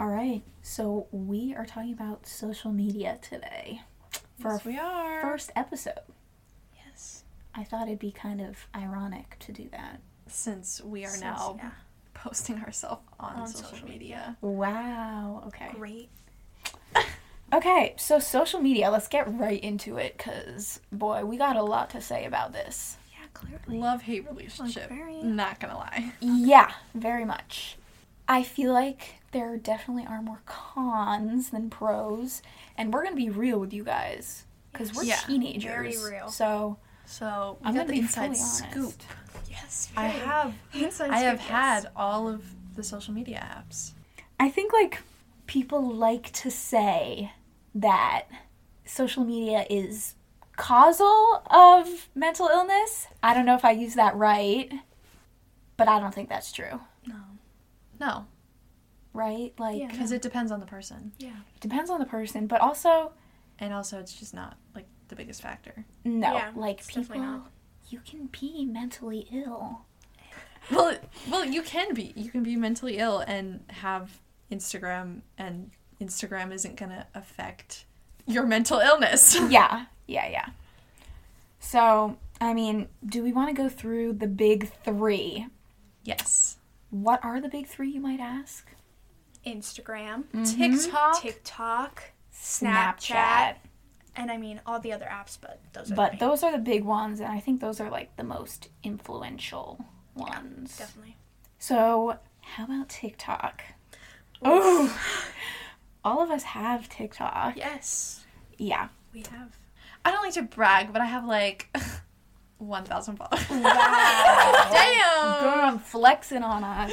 All right. So we are talking about social media today for Yes, our we are. first episode. Yes. I thought it'd be kind of ironic to do that. Since we are Since- now yeah. posting ourselves on, On social, social media. Wow. Okay. Great. Okay, so social media, let's get right into it cuz boy, we got a lot to say about this. Yeah, clearly. Love hate relationship. very- Not gonna lie. Yeah, very much. I feel like there definitely are more cons than pros, and we're going to be real with you guys cuz we're Yeah, teenagers. very real. So, So I'm gonna the be inside fully honest. scoop. Yes. I have Inside I have yes. had all of the social media apps. I think like people like to say that social media is causal of mental illness. I don't know if I use that right, but I don't think that's true, No. No, right? Like Yeah. because it depends on the person, Yeah. it depends on the person, but also and also it's just not like the biggest factor. no, Yeah, like people not. you can be mentally ill. Well, well, you can be. You can be mentally ill and have Instagram, and Instagram isn't gonna affect your mental illness. yeah, yeah, yeah. So, I mean, do we want to go through the big 3? yes. What are the big 3 you might ask? Instagram, mm-hmm. TikTok. TikTok, Snapchat. Snapchat, and I mean all the other apps, but those are But those are the big ones, and I think those are like the most influential ones. definitely. So, how about TikTok? Oh, all of us have TikTok. Yes, Yeah. we have. I don't like to brag, but I have like one thousand followers. Wow. Damn. Girl, I'm flexing on us.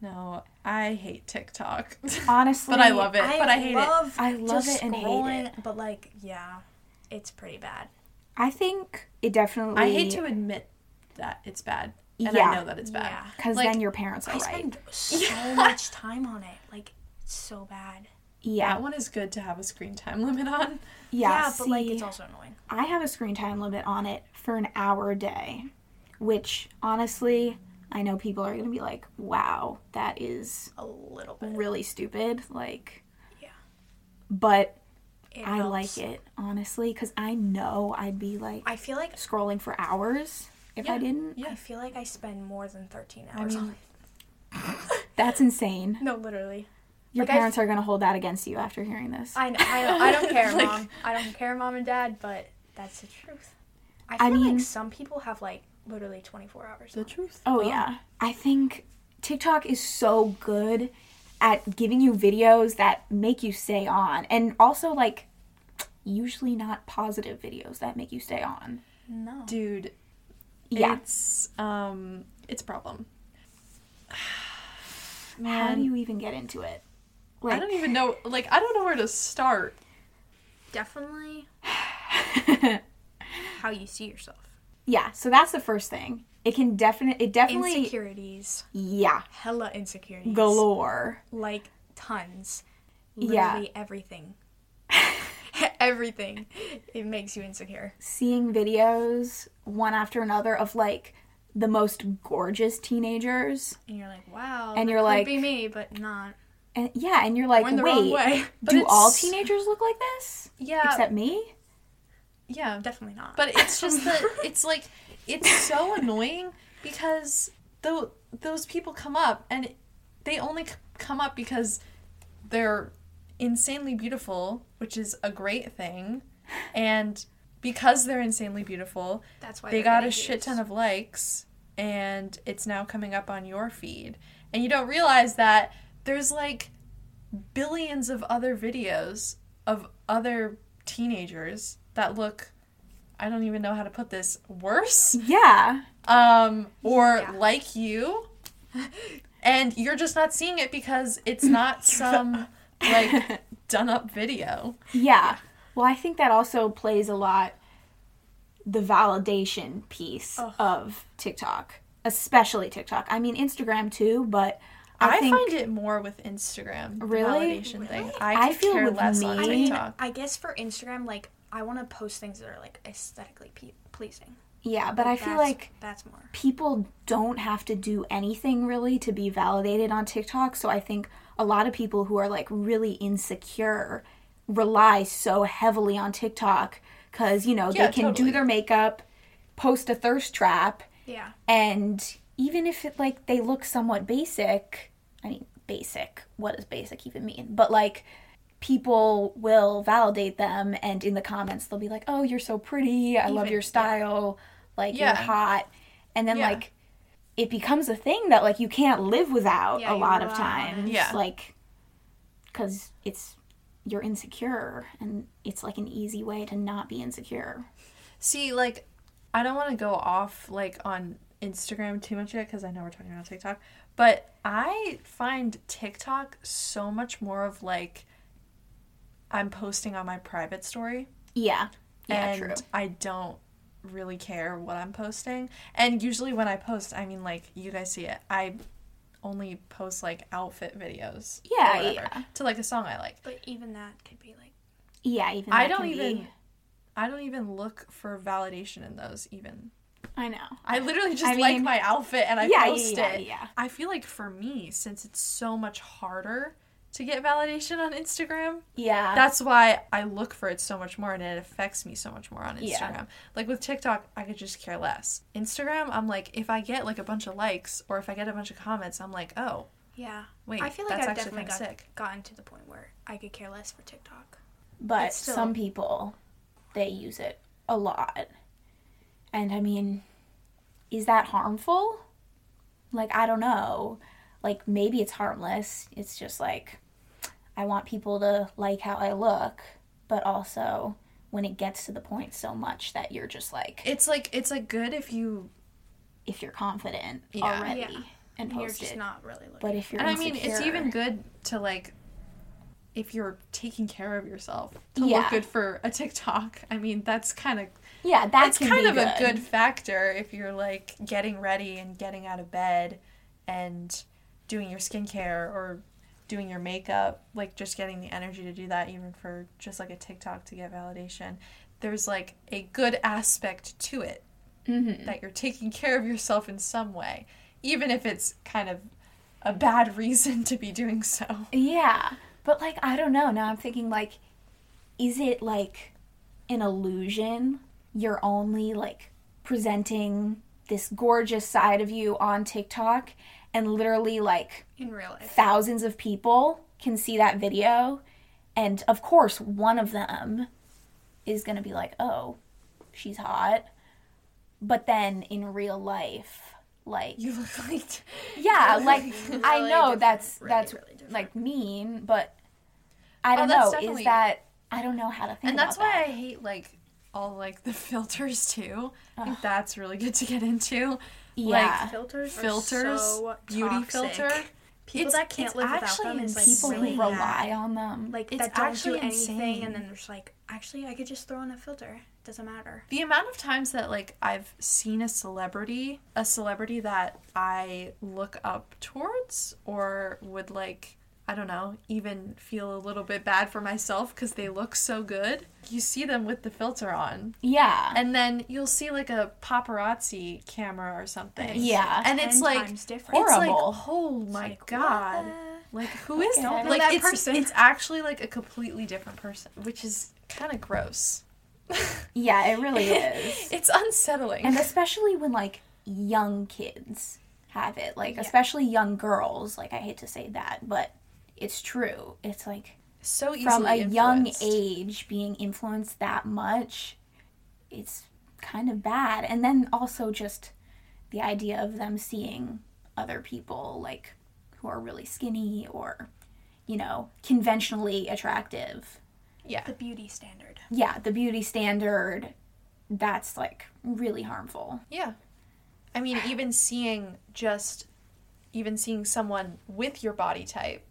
No, I hate TikTok, Honestly, but I love it. but I hate it. I love just it and hate it. But like, yeah, it's pretty bad. I think it definitely. I hate to admit that it's bad, and Yeah. I know that it's bad. Yeah. because like, then your parents are I right. spend so much time on it. Like, it's so bad. Yeah, That one is good to have a screen time limit on. yeah. but like, it's also annoying. I have a screen time limit on it for an hour a day, which honestly, I know people are gonna be like, "Wow, that is A little bit. really stupid." Like, Yeah. but It I helps. like it honestly because I know I'd be like I feel like scrolling for hours if I didn't. Yeah. I feel like I spend more than 13 I hours mean- on it. That's insane. No, literally. Your Like, I- parents are gonna hold that against you after hearing this. I, I, I don't care, Like- mom. I don't care, mom and dad, but that's the truth. I I mean- like some people have like literally 24 hours. The on truth. Oh yeah. I think TikTok is so good at giving you videos that make you stay on and also like usually not positive videos that make you stay on. No. Dude, Yeah. it's um, it's a problem. How do you even get into it? I don't even know. Like, I don't know where to start. Definitely how you see yourself. Yeah, so that's the first thing. It can definitely it definitely Insecurities. yeah, Hella insecurities. galore. Like tons. Yeah. Everything. everything. It makes you insecure. Seeing videos one after another of like the most gorgeous teenagers And you're like, wow. And you're like- be me, but not. And yeah, and you're like, the "Wait, wrong way. But do all teenagers look like this Yeah, except me?" yeah. Definitely not. But it's just that it's like it's so annoying because though those people come up and they only c- come up because they're insanely beautiful, which is a great thing, and because they're insanely beautiful, that's why they got a getting shit ton of likes and it's now coming up on your feed and you don't realize that there's like billions of other videos of other teenagers that look I don't even know how to put this worse Yeah. um or Yeah. like you and you're just not seeing it because it's not some like done up video Yeah. Well, I think that also plays a lot the validation piece Ugh. of TikTok, especially TikTok. I mean Instagram too, but I, I, think find it more with Instagram. the Really? validation thing. Really? I, I feel care with less on me- I mean, TikTok. I guess for Instagram, like I want to post things that are like aesthetically pe- pleasing. Yeah, but I feel like that's more. people don't have to do anything really to be validated on TikTok. So I think a lot of people who are like really insecure rely so heavily on TikTok because, you know, Yeah, they can totally. do their makeup, post a thirst trap, Yeah. and even if it like they look somewhat basic, I mean, basic, what does basic even mean? But like, people will validate them, and in the comments, they'll be like, oh, you're so pretty. I love your style. Like, Yeah. you're hot. And then, Yeah. like, it becomes a thing that, like, you can't live without Yeah, a lot of rely on it. times. Yeah. Like, because it's, you're insecure, and it's like an easy way to not be insecure. See, like, I don't want to go off like on Instagram too much yet because I know we're talking about TikTok, but I find TikTok so much more of like I'm posting on my private story, Yeah. Yeah, and true. I don't really care what I'm posting. And usually when I post, I mean, like you guys see it, I only post like outfit videos, or Yeah, whatever, yeah. to like a song I like. But even that could be like. Yeah, even I don't can be- even. I don't even look for validation in those even. I know. I literally just I like mean- my outfit and I Yeah, yeah, post yeah, it. yeah. I feel like for me, since it's so much harder to get validation on Instagram, Yeah. that's why I look for it so much more and it affects me so much more on Instagram. Yeah. Like with TikTok, I could just care less. Instagram, I'm like, if I get like a bunch of likes or if I get a bunch of comments, I'm like, oh, Yeah. wait, I feel like that's I've actually definitely got, sick. gotten to the point where I could care less for TikTok. but still- some people they use it a lot and i mean is that harmful like i don't know like maybe it's harmless it's just like i want people to like how i look but also when it gets to the point so much that you're just like It's like it's like good if you if you're confident Yeah. already Yeah. and And you're just it not really looking. but if you're and I mean, it's even good to like if you're taking care of yourself to Yeah. look good for a TikTok. I mean, that's kind of yeah that's kind of a good factor if you're like getting ready and getting out of bed and doing your skincare or doing your makeup, like just getting the energy to do that even for just like a TikTok to get validation. There's like a good aspect to it mm-hmm. that you're taking care of yourself in some way, even if it's kind of a bad reason to be doing so. Yeah, but like I don't know. Now I'm thinking like, is it like an illusion? You're only like presenting this gorgeous side of you on TikTok, and literally like in real life. thousands of people can see that video, and of course one of them is gonna be like, "Oh, she's hot," but then in real life, like You look like yeah, like I know that's really, that's really like mean, but I Oh, don't that's know. Is that I don't know how to think and that's why I hate like all like the filters too. I think that's really good to get into. yeah, filters, are Filters, so beauty toxic. filter. People It's- that can't it's live without them is like people really who rely bad. on them. Like It's that don't do actually anything, insane. and then there's like, actually, I could just throw in a filter. Doesn't matter. The amount of times that like I've seen a celebrity, a celebrity that I look up towards or would like I don't know, even feel a little bit bad for myself because they look so good. You see them with the filter on, yeah, and then you'll see like a paparazzi camera or something. Yeah. and it's Ten like times different. It's like, Horrible. oh my like, god. the- Like who is Okay. that? Like that it's person. it's actually like a completely different person, which is kind of gross. yeah, it really is, it's unsettling. and especially when like young kids have it, like Yeah. especially young girls. Like I hate to say that, but it's true. It's like so easily from a young age being influenced that much it's kind of bad and then also just the idea of them seeing other people like who are really skinny or you know conventionally attractive Yeah. The beauty standard. yeah the beauty standard that's like really harmful Yeah. I mean, even seeing just even seeing someone with your body type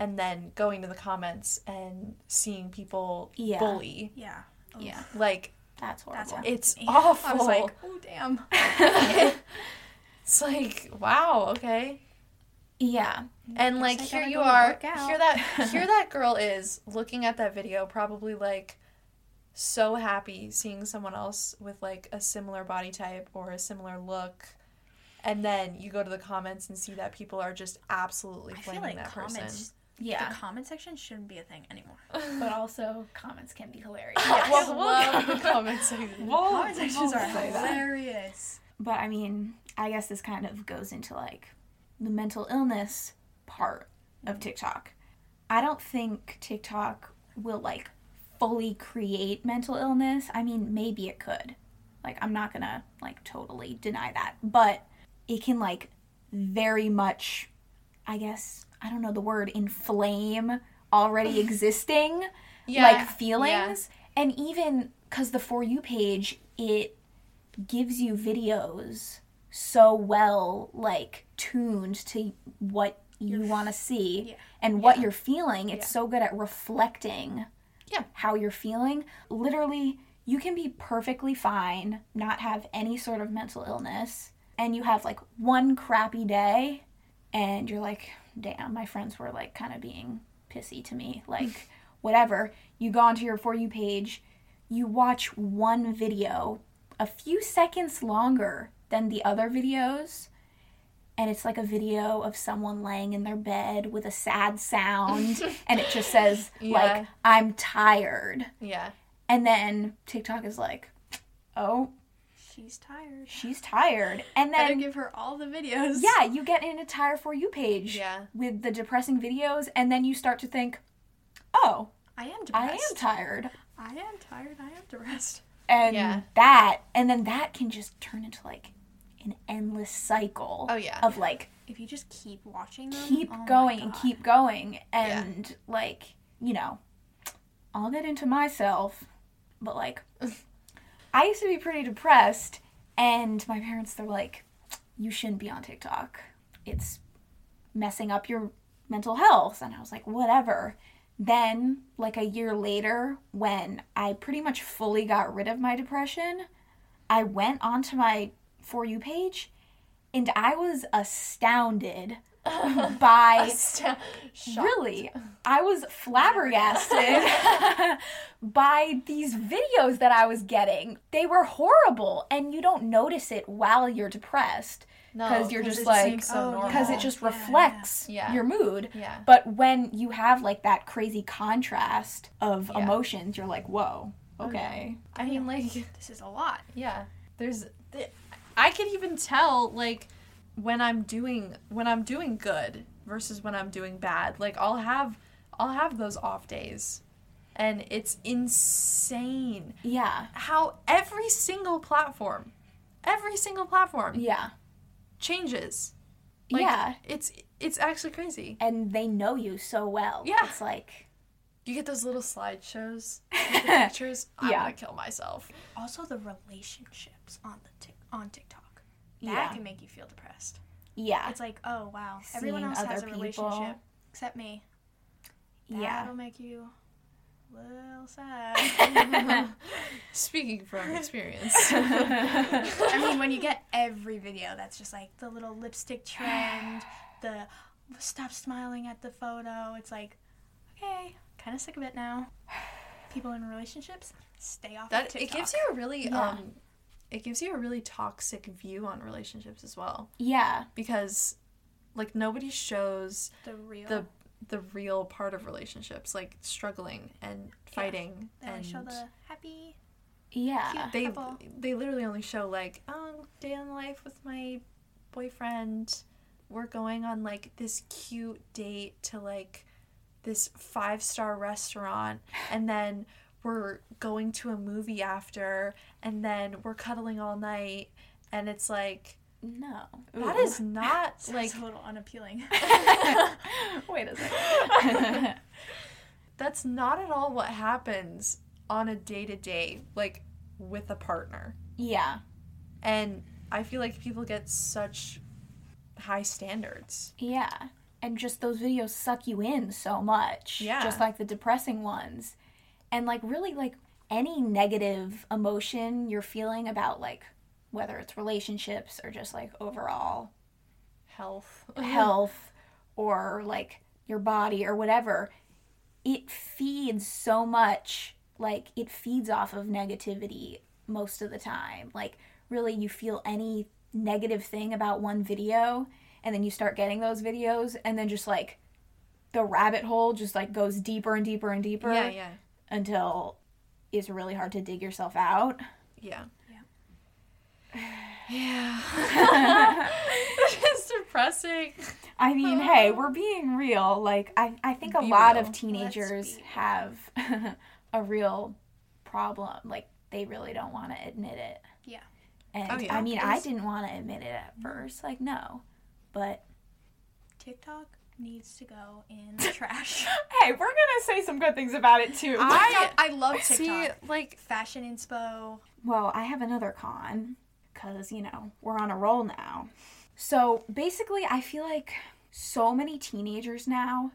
and then going to the comments and seeing people Yeah. bully. Yeah. Oh, yeah Like that's horrible That's it's Yeah. awful. I was like, oh damn. it's like, wow, okay. yeah And like I here you are, here that here that girl is looking at that video probably like so happy seeing someone else with like a similar body type or a similar look. And then you go to the comments and see that people are just absolutely I feel flaming like that comments. person. Yeah. The comment section shouldn't be a thing anymore. but also comments can be hilarious. I Well, love the comments section. comment sections are hilarious. But I mean, I guess this kind of goes into like the mental illness part of mm-hmm. TikTok. I don't think TikTok will like fully create mental illness. I mean, maybe it could. Like, I'm not gonna like totally deny that. But it can like very much, I guess, I don't know the word, inflame already existing Yeah, like feelings. And even because the For You page, it gives you videos so well like tuned to what you want to see yeah. and what Yeah. you're feeling it's Yeah. so good at reflecting Yeah. how you're feeling literally you can be perfectly fine not have any sort of mental illness and you have like one crappy day and you're like damn my friends were like kind of being pissy to me like whatever you go onto your for you page you watch one video a few seconds longer than the other videos and it's like a video of someone laying in their bed with a sad sound and it just says Yeah. like i'm tired Yeah. and then tiktok is like oh She's tired. she's tired and then give her all the videos. yeah you get an entire for you page Yeah. with the depressing videos and then you start to think oh I am depressed. i am tired I am tired. I am depressed. and Yeah. that and then that can just turn into like an endless cycle Oh, yeah. of like If you just keep watching them, keep oh going and keep going and like you know i'll get into myself but like i used to be pretty depressed and my parents they're like you shouldn't be on tiktok. It's messing up your mental health. And i was like whatever. Then like a year later when i pretty much fully got rid of my depression i went onto my for you page and i was astounded by Shocked. really i was flabbergasted by these videos that i was getting they were horrible and you don't notice it while you're depressed No, because you're 'cause just like seems so oh, because it just Yeah, reflects yeah. your mood Yeah. but when you have like that crazy contrast of Yeah. emotions you're like whoa mm-hmm. okay I mean, like, This is a lot. yeah. There's, th- I can even tell like when I'm doing when I'm doing good versus when I'm doing bad. Like I'll have I'll have those off days, and it's insane yeah how every single platform, every single platform yeah changes. Like, yeah It's it's actually crazy. and they know you so well Yeah. it's like You get those little slideshows with pictures. I'm Yeah. gonna kill myself. Also, the relationships on the tic- on TikTok that Yeah. can make you feel depressed. yeah It's like, oh wow, everyone Seeing else has a people. relationship except me. yeah That'll make you a little sad. Speaking from experience. I mean, when you get every video that's just like the little lipstick trend, the stop smiling at the photo, it's like, okay, kind of sick of it now. People in relationships, stay off that of it gives you a really Yeah. um it gives you a really toxic view on relationships as well yeah because like nobody shows the real. the the real part of relationships like struggling and fighting they and show the happy. yeah they couple. they literally only show like oh day in life with my boyfriend we're going on like this cute date to like this five star restaurant and then we're going to a movie after and then we're cuddling all night and it's like no that Ooh. is not like a little unappealing. wait a second that's not at all what happens on a day to day like with a partner yeah and i feel like people get such high standards Yeah. And just those videos suck you in so much. Yeah. Just like the depressing ones. And like really like any negative emotion you're feeling about like whether it's relationships or just like overall health health or like your body or whatever, it feeds so much like it feeds off of negativity most of the time. Like really you feel any negative thing about one video and then you start getting those videos and then just like the rabbit hole just like goes deeper and deeper and deeper Yeah, yeah. Until it's really hard to dig yourself out. Yeah. Yeah. Yeah. it's depressing. I mean, uh. hey, we're being real. Like I I think a Be lot real. of teenagers Let's be real. have a real problem. Like they really don't want to admit it. Yeah. And Oh, yeah. I mean, I didn't want to admit it at first. Like no. But TikTok needs to go in the trash. hey, we're going to say some good things about it too. I I love TikTok. see like Fashion inspo. Well, I have another con because, you know, we're on a roll now. So basically, I feel like so many teenagers now,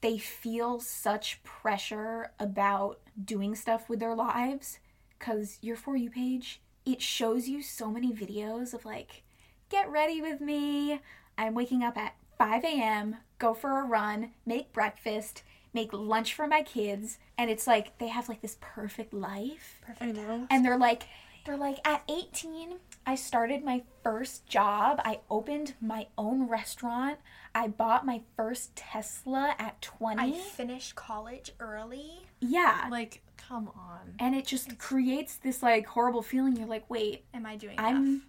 they feel such pressure about doing stuff with their lives because your For You page, it shows you so many videos of like, get ready with me. I'm waking up at 5 a.m., go for a run, make breakfast, make lunch for my kids. And it's like they have like this perfect life I know. and they're like they're like at 18 i started my first job i opened my own restaurant i bought my first tesla at 20 I finished college early. yeah Like, come on. and it just creates this like horrible feeling you're like wait Am I doing i'm enough?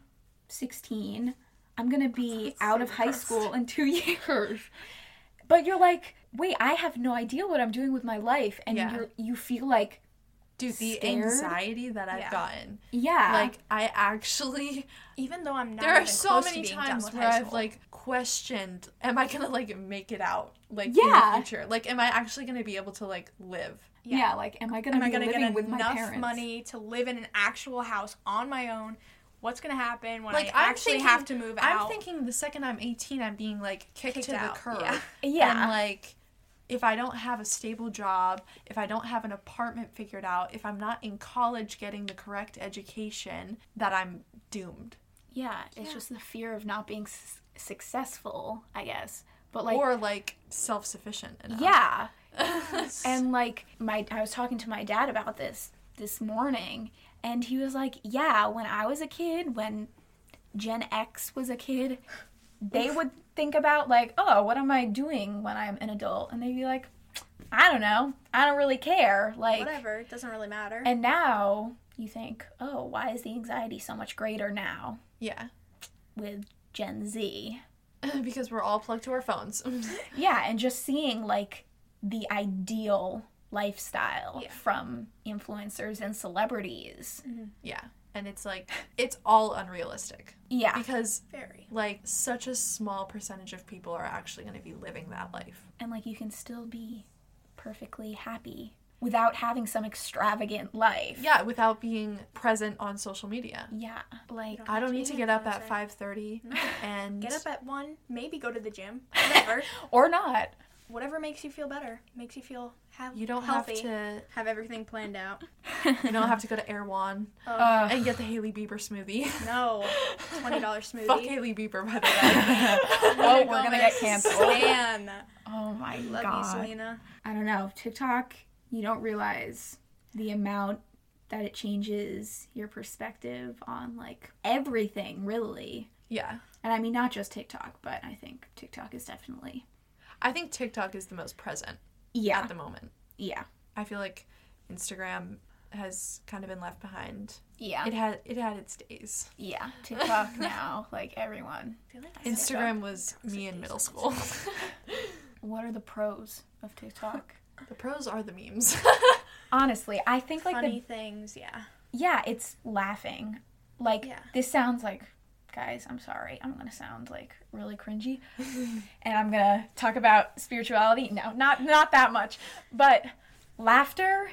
16 i'm gonna be That's out so of high school in two years but you're like wait i have no idea what i'm doing with my life and Yeah. you're you feel like Dude, the Scared? anxiety that I've Yeah. gotten. yeah Like, I actually Even though I'm not there are so many to being done times where I've like questioned, am I gonna like make it out like in the future? Like, am I actually gonna be able to like live? yeah. like am i gonna am be I gonna get with enough money to live in an actual house on my own? What's gonna happen when Like, I I'm actually thinking- have to move out? I'm thinking the second I'm 18, I'm being like kicked, Kicked to out, the curb. yeah. yeah And like, if I don't have a stable job, if I don't have an apartment figured out, if I'm not in college getting the correct education, that I'm doomed. Yeah, it's just the fear of not being s- successful, I guess. But like, or like self sufficient yeah, and like my, I was talking to my dad about this this morning, and he was like, "Yeah, when I was a kid, when Gen X was a kid, they would think about like, oh, what am I doing when I'm an adult?" And they'd be like, "I don't know, I don't really care." Like, Whatever, it doesn't really matter. and now you think, "Oh, why is the anxiety so much greater now Yeah. with Gen Z?" because we're all plugged to our phones. Yeah, and just seeing like the ideal lifestyle Yeah. from influencers and celebrities. Mm-hmm. yeah. And it's like, it's all unrealistic. Yeah. Because, Very. like, such a small percentage of people are actually going to be living that life. And like you can still be perfectly happy without having some extravagant life. Yeah, without being present on social media. Yeah. Like I don't need to get up at Influencer. 5:30 and Get up at one, maybe go to the gym. Whatever. or not. Whatever makes you feel better. Makes you feel have you don't healthy. have to have everything planned out. you don't have to go to Erewhon Uh, and get the Hailey Bieber smoothie. No. Twenty dollar smoothie. Fuck Hailey Bieber by the way. oh, we're gonna get canceled. Man. Oh my Love god. you, Selena. I don't know. TikTok, you don't realize the amount that it changes your perspective on like everything, really. yeah. And I mean, not just TikTok, but I think TikTok is definitely. I think TikTok is the most present Yeah. at the moment. Yeah. I feel like Instagram has kind of been left behind. Yeah. It had it had its days. yeah. TikTok now, like everyone. I feel like Instagram was me in middle school. What are the pros of TikTok? the pros are the memes. Honestly, I think like funny the things, yeah. yeah, it's laughing. Like Yeah. this sounds like guys, I'm sorry. I'm going to sound like really cringy. and I'm going to talk about spirituality. No, not not that much. But laughter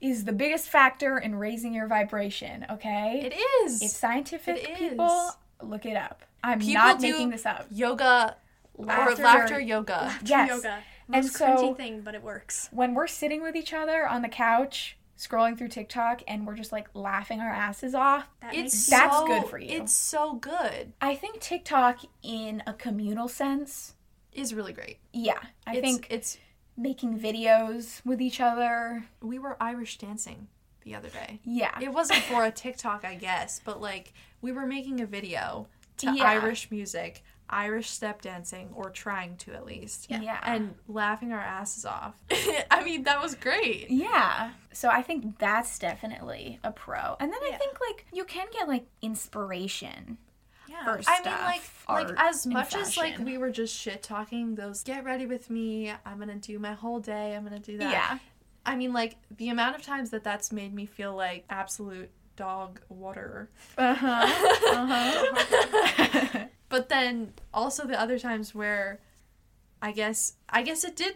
is the biggest factor in raising your vibration, okay? it is. It's scientific, It people. is. Look it up. I'm People not do making this up. yoga Laughter- or laughter yoga. Yes. Yoga. And Most so- cringy thing, but it works. When we're sitting with each other on the couch, scrolling through TikTok, and we're just like laughing our asses off, That It's makes That's so- good for you. It's so good. I think TikTok, in a communal sense, Is really great. yeah, I it's, think it's making videos with each other. We were Irish dancing the other day. Yeah. It wasn't for a TikTok, I guess, but like we were making a video to Yeah. Irish music, Irish step dancing, or trying to at least. Yeah. And laughing our asses off. I mean, that was great. Yeah. So I think that's definitely a pro. And then I think like you can get like inspiration Yeah. for I mean, like, art, like as much as like we were just shit talking those. Get ready with me. I'm gonna do my whole day. I'm gonna do that. Yeah. I mean, like the amount of times that that's made me feel like absolute dog water. Uh-huh. Uh-huh. But then also the other times where I guess I guess it did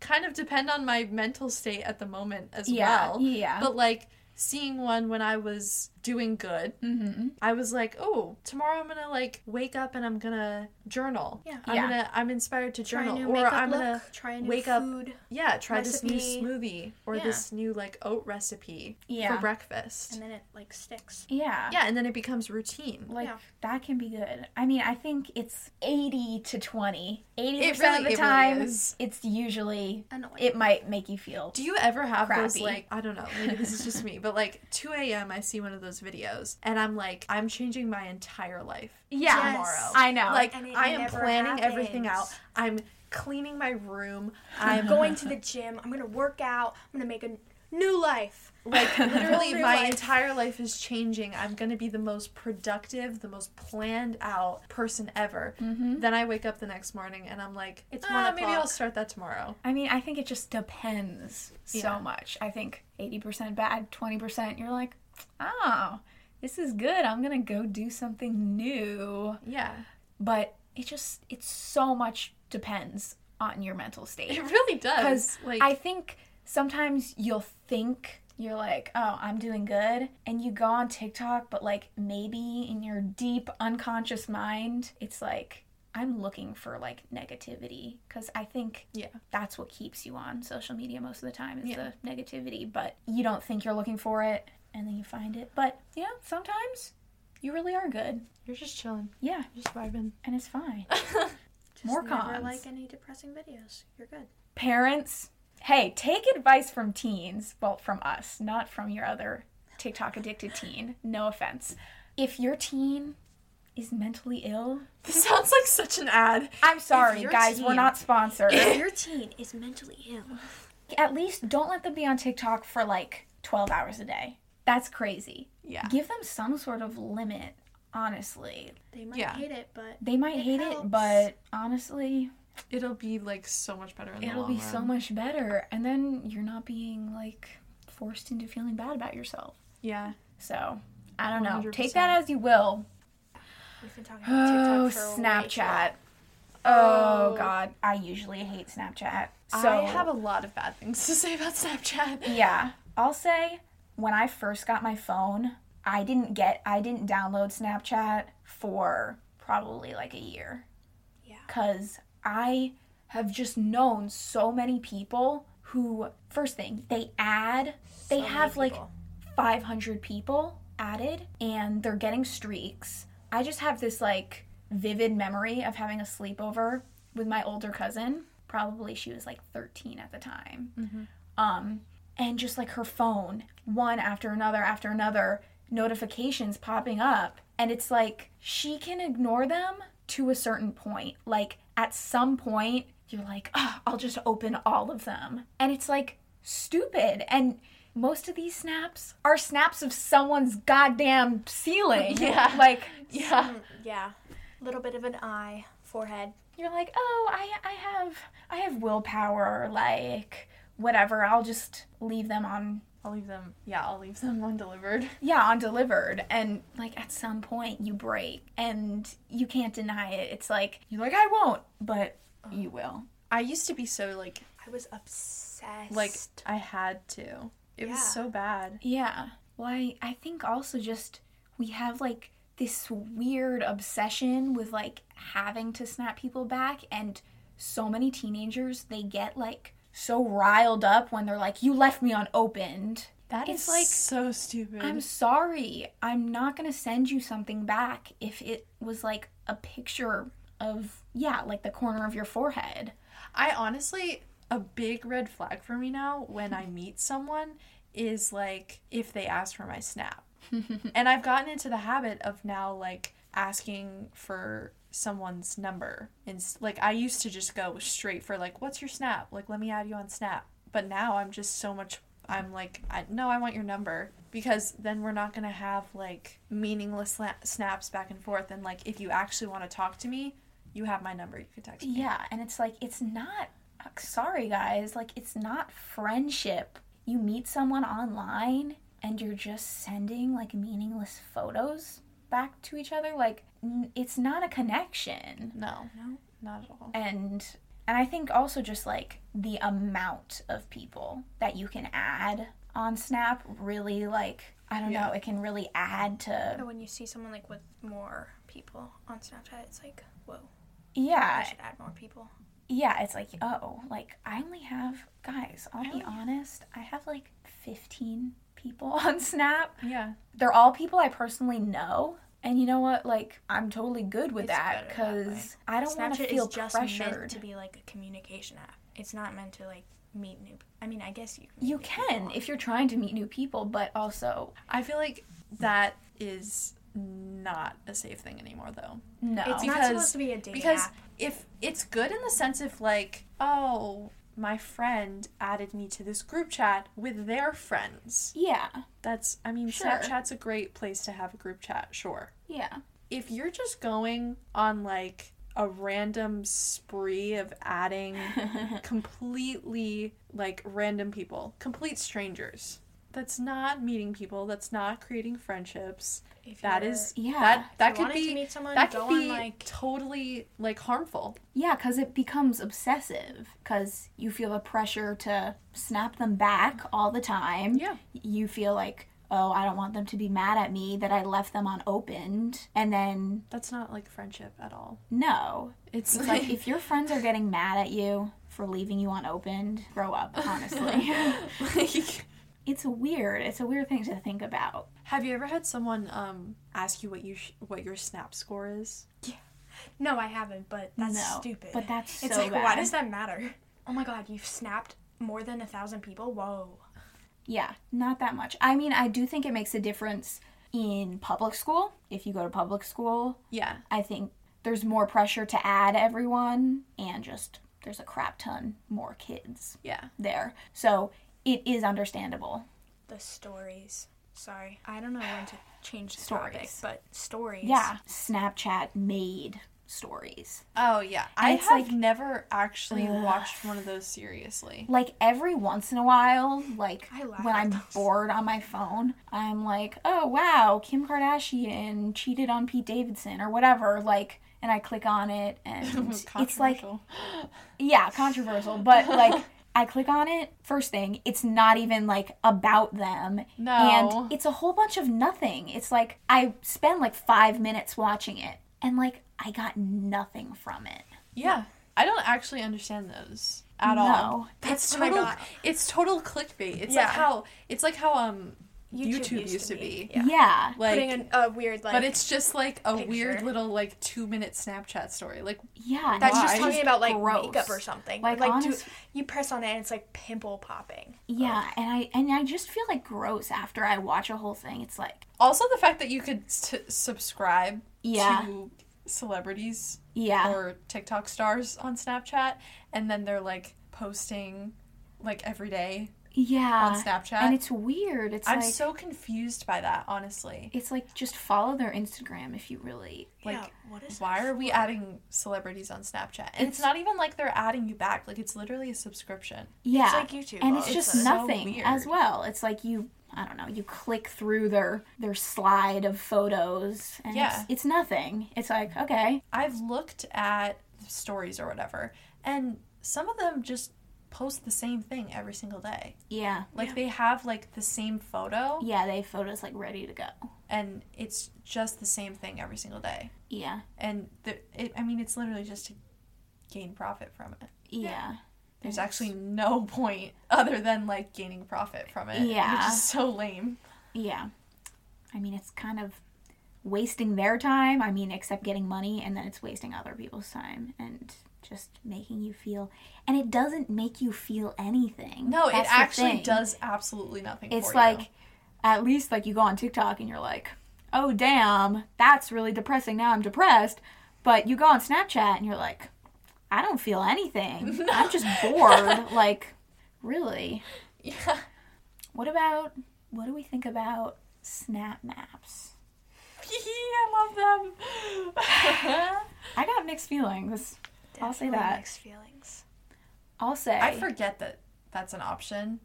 kind of depend on my mental state at the moment as yeah. well. Yeah. But like seeing one when I was doing good, mm-hmm. I was like, "Oh, tomorrow I'm going to like wake up and I'm going to journal." Yeah. I'm Yeah. going to I'm inspired to Try a journal new or I'm look. going to try a new wake up- food, yeah, try this new smoothie or Yeah. this new like oat recipe Yeah. for breakfast. and then it like sticks. Yeah. yeah, and then it becomes routine. Like Yeah. that can be good. I mean, I think it's 80 to 20. 80% really- of the it really time is. it's usually Annoying. it might make you feel Do you ever have those like I don't know, maybe this is just me, but like 2 a.m. I see one of those videos and I'm like, I'm changing my entire life Yeah. tomorrow. I know. Like And it I am never planning everything out. I'm cleaning my room. I'm I'm going to the gym. I'm gonna work out. I'm gonna make a new life. like literally my life. entire life is changing. I'm gonna be the most productive, the most planned out person ever. Mhm. Then I wake up the next morning and I'm like, It's "Ah, one maybe I'll start that tomorrow. I mean, I think it just depends so much. I think 80% bad, 20% you're like, "Oh, this is good. I'm going to go do something new." Yeah. But it just it's so much depends on your mental state. It really does. Because Like I think sometimes you'll think you're like, oh, I'm doing good. And you go on TikTok, but like maybe in your deep unconscious mind, it's like, I'm looking for like negativity. Because I think Yeah. that's what keeps you on social media most of the time is Yeah. the negativity. But you don't think you're looking for it and then you find it. But yeah, sometimes you really are good. You're just chilling. Yeah, You're just vibing. and it's fine. Just More never cons. like any depressing videos. You're good. parents, hey, take advice from teens. Well, from us, not from your other TikTok addicted teen. No offense. If your teen is mentally ill, This sounds like such an ad. I'm sorry, guys, we're not sponsored. If your teen is mentally ill, At least don't let them be on TikTok for like 12 hours a day. That's crazy. Yeah. Give them some sort of limit, honestly. they might Yeah. hate it, but They might It hate helps. it, but honestly, It'll be like so much better in the it'll long be so much better. And then you're not being like forced into feeling bad about yourself. Yeah. So I don't know. 100%. Take that as you will. we've been talking about Oh, TikTok for a way Snapchat. long. Oh Oh. God, I usually hate Snapchat. So I have a lot of bad things to say about Snapchat. yeah. I'll say when I first got my phone, I didn't get I didn't download Snapchat for probably like a year. Yeah. Cuz I have just known so many people who first thing, they add they So many have like 500 people added and they're getting streaks. I just have this like vivid memory of having a sleepover with my older cousin. Probably she was like 13 at the time. Um, and just like her phone, one after another after another, notifications popping up. And it's like she can ignore them to a certain point. Like at some point, you're like, oh, I'll just open all of them. And it's like stupid. And most of these snaps are snaps of someone's goddamn ceiling. Yeah. Like, Yeah. Mm, yeah. A little bit of an eye, forehead. you're like, oh, I, I have, I have willpower. Like, whatever. I'll just leave them on I'll leave them. Yeah, I'll leave them undelivered. yeah, undelivered. And like at some point you break and you can't deny it. It's like, you're like, I won't, but you will. I used to be so like I was obsessed. like I had to. It was so bad. Yeah. Well, I, I think also just we have like this weird obsession with like having to snap people back. And so many teenagers, they get like so riled up when they're like, you left me unopened. That It's is like, so stupid. I'm sorry. I'm not going to send you something back if it was like a picture of, yeah, like the corner of your forehead. I honestly a big red flag for me now when I meet someone is like if they ask for my snap. and I've gotten into the habit of now like asking for someone's number and like I used to just go straight for like what's your snap? Like let me add you on snap. But now I'm just so much I'm like I no I want your number because then we're not going to have like meaningless sla- snaps back and forth and like if you actually want to talk to me, you have my number. You can text me. Yeah, and it's like it's not uh, sorry guys, like it's not friendship. You meet someone online and you're just sending like meaningless photos back to each other like n- it's not a connection. No. No. Not at all. And and I think also just like the amount of people that you can add on Snap really like I don't Yeah. know, it can really add to But when you see someone like with more people on Snapchat, it's like, whoa, yeah I yeah, should add more people. yeah, it's like, oh, like I only have guys, I'll be honest, I have like 15 people on Snap. Yeah. They're all people I personally know. And you know what? Like I'm totally good with It's that better that way. cuz I don't want to feel is just pressured. meant to be like a communication app. It's not meant to like meet new. I mean, I guess you. Can you can if you're trying to meet new people, but also I feel like that is not a safe thing anymore though. no. It's not Because- supposed to be a dating Because app. if it's good in the sense of like, oh, my friend added me to this group chat with their friends. yeah. That's I mean, Sure. Snapchat's a great place to have a group chat, sure. Yeah. If you're just going on like a random spree of adding completely like random people, complete strangers. That's not meeting people. That's not creating friendships. That Yeah. that that could be someone, that could be on like totally like harmful. Yeah, because it becomes obsessive. Because you feel the pressure to snap them back all the time. Yeah. You feel like, oh, I don't want them to be mad at me that I left them unopened. And then, That's not like friendship at all. no. It's, It's like if your friends are getting mad at you for leaving you unopened, grow up, honestly. like it's weird. It's a weird thing to think about. Have you ever had someone um ask you what you sh- what your snap score is? Yeah. no, I haven't, but that's no. stupid. But that's it's so like, bad. why does that matter? Oh my god, you've snapped more than a thousand people. Whoa. Yeah, not that much. I mean, I do think it makes a difference in public school. If you go to public school, Yeah. I think there's more pressure to add everyone and just there's a crap ton more kids Yeah. there. So it is understandable. The stories. Sorry, I don't know when to change the Stories. topic, but stories. Yeah, Snapchat made stories. Oh yeah. I have like- never actually Ugh. watched one of those seriously. Like every once in a while, like I when I'm those. bored on my phone, I'm like, oh wow, Kim Kardashian cheated on Pete Davidson or whatever. Like, and I click on it, and it's like yeah, controversial, but like I click on it, first thing, it's not even like about them. No. And it's a whole bunch of nothing. It's like I spend like five minutes watching it and like I got nothing from it. yeah. I don't actually understand those at all. No. It's Oh my total God. it's total clickbait. It's Yeah. like how it's like how um YouTube, used, to be. Yeah. Yeah. Like Putting a, a weird like. but it's just like a weird little like 2 minute Snapchat story. Like Yeah. that's Why? just talking about like gross. makeup or something. Like, Like, honest- do, you press on it and it's like pimple popping. Yeah, and I and I just feel like gross after I watch a whole thing. It's like also the fact that you could s- subscribe Yeah. to celebrities yeah. or TikTok stars on Snapchat, and then they're like posting like every day yeah. on Snapchat. And it's weird. It's I'm like so confused by that, honestly. it's like just follow their Instagram if you really Like, yeah, what is Why are we adding celebrities on Snapchat? And it's, It's- not even like they're adding you back. Like it's literally a subscription. Yeah. It's like YouTube. and all it's just sudden. so nothing weird. as well. It's like you I don't know, you click through their their slide of photos and Yeah. it's it's nothing. It's like, okay. I've looked at stories or whatever, and some of them just post the same thing every single day. Yeah. Like Yeah. they have like the same photo, Yeah, they have photos like ready to go. and it's just the same thing every single day. Yeah. And the, it, I mean, it's literally just to gain profit from it. Yeah. There's It's- actually no point other than like gaining profit from it. Yeah. Which is so lame. Yeah. I mean, it's kind of wasting their time. I mean, except getting money and then it's wasting other people's time and just making you feel and it doesn't make you feel anything. No, That's it actually thing. does absolutely nothing It's like you. at least like you go on TikTok and you're like, "Oh damn, that's really depressing. Now I'm depressed." But you go on Snapchat and you're like, "I don't feel anything. I'm just bored." like, really? Yeah. What about what do we think about snap maps? I love them. I got mixed feelings. I'll say Definitely that. Mixed feelings. I'll say. I forget that that's an option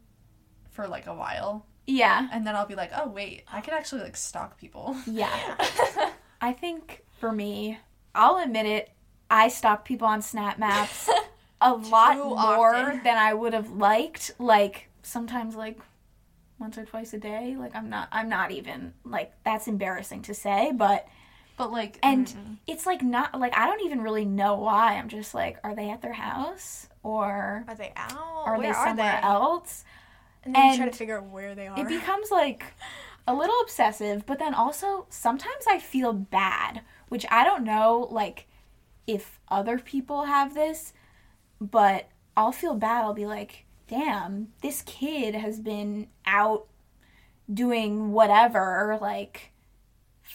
for like a while. yeah. And then I'll be like, oh, wait, I could actually like stalk people. Yeah. I think for me, I'll admit it, I stalk people on Snap Maps a lot Too more often. than I would have liked. Like sometimes like once or twice a day. Like I'm not I'm not even like that's embarrassing to say, but But like, and mm, it's like not like I don't even really know why. I'm just like, are they at their house or Are they out? are Where they are somewhere they? else? And then you try to figure out where they are. it becomes like a little obsessive, but then also sometimes I feel bad, which I don't know like if other people have this, but I'll feel bad. I'll be like, "Damn, this kid has been out doing whatever like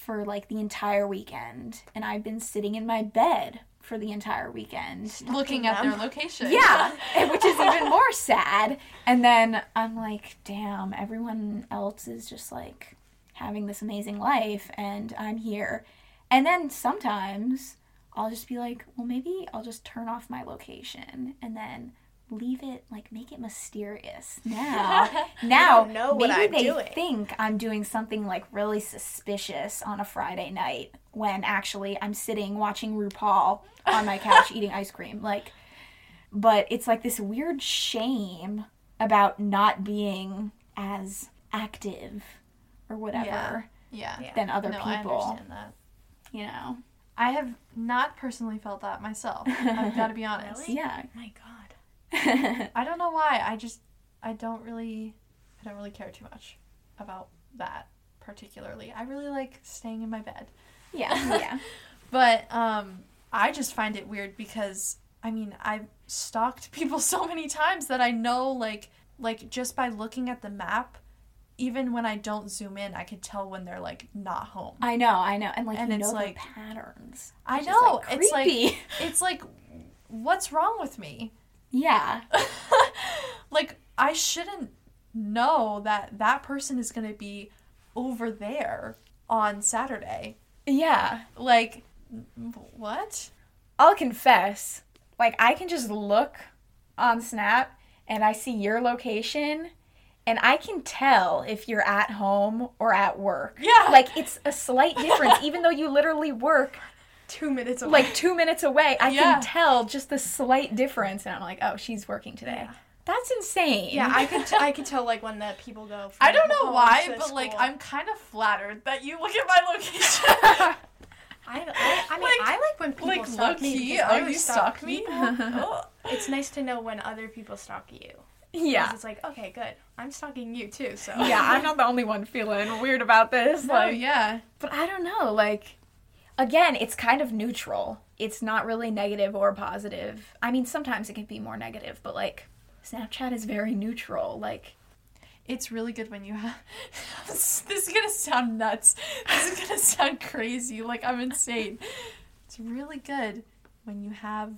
for like the entire weekend and I've been sitting in my bed for the entire weekend." looking at them. their location. Yeah, which is even more sad. And then I'm like, damn, everyone else is just like having this amazing life, and I'm here. And then sometimes I'll just be like, well, maybe I'll just turn off my location and then leave it like make it mysterious now now don't know what maybe I'm they doing. think i'm doing something like really suspicious on a friday night when actually i'm sitting watching rupaul on my couch eating ice cream like but it's like this weird shame about not being as active or whatever Yeah. Yeah. than other no, I people understand that. you know I have not personally felt that myself. I've got to be honest. Really? yeah my God. I don't know why. I just I don't really I don't really care too much about that particularly. I really like staying in my bed. yeah yeah But um I just find it weird because I mean, I've stalked people so many times that I know like like just by looking at the map even when I don't zoom in, I could tell when they're like not home. i know i know and like And you it's know like- patterns I know. like, it's like it's like what's wrong with me? Yeah like I shouldn't know that that person is going to be over there on Saturday. yeah Like what? I'll confess, like I can just look on Snap and I see your location and I can tell if you're at home or at work. Yeah. Like it's a slight difference even though you literally work Two minutes away. like 2 minutes away. I Yeah. can tell just the slight difference and I'm like, "Oh, she's working today." That's insane. yeah, I could t- I could tell like when the people go. From I don't know home why, to but like. I'm kind of flattered that you look at my location. I, I, I mean like- I like when people like stalk me. key, because oh you stalk me? Oh. It's nice to know when other people stalk you. yeah. It's like okay, good. I'm stalking you too. So Yeah, I'm not the only one feeling weird about this. No, like yeah. But I don't know, like again, it's kind of neutral. It's not really negative or positive. I mean, sometimes it can be more negative, but like Snapchat is very neutral. Like It's really good when you have. this is gonna sound nuts. This is gonna sound crazy. Like I'm insane. It's really good when you have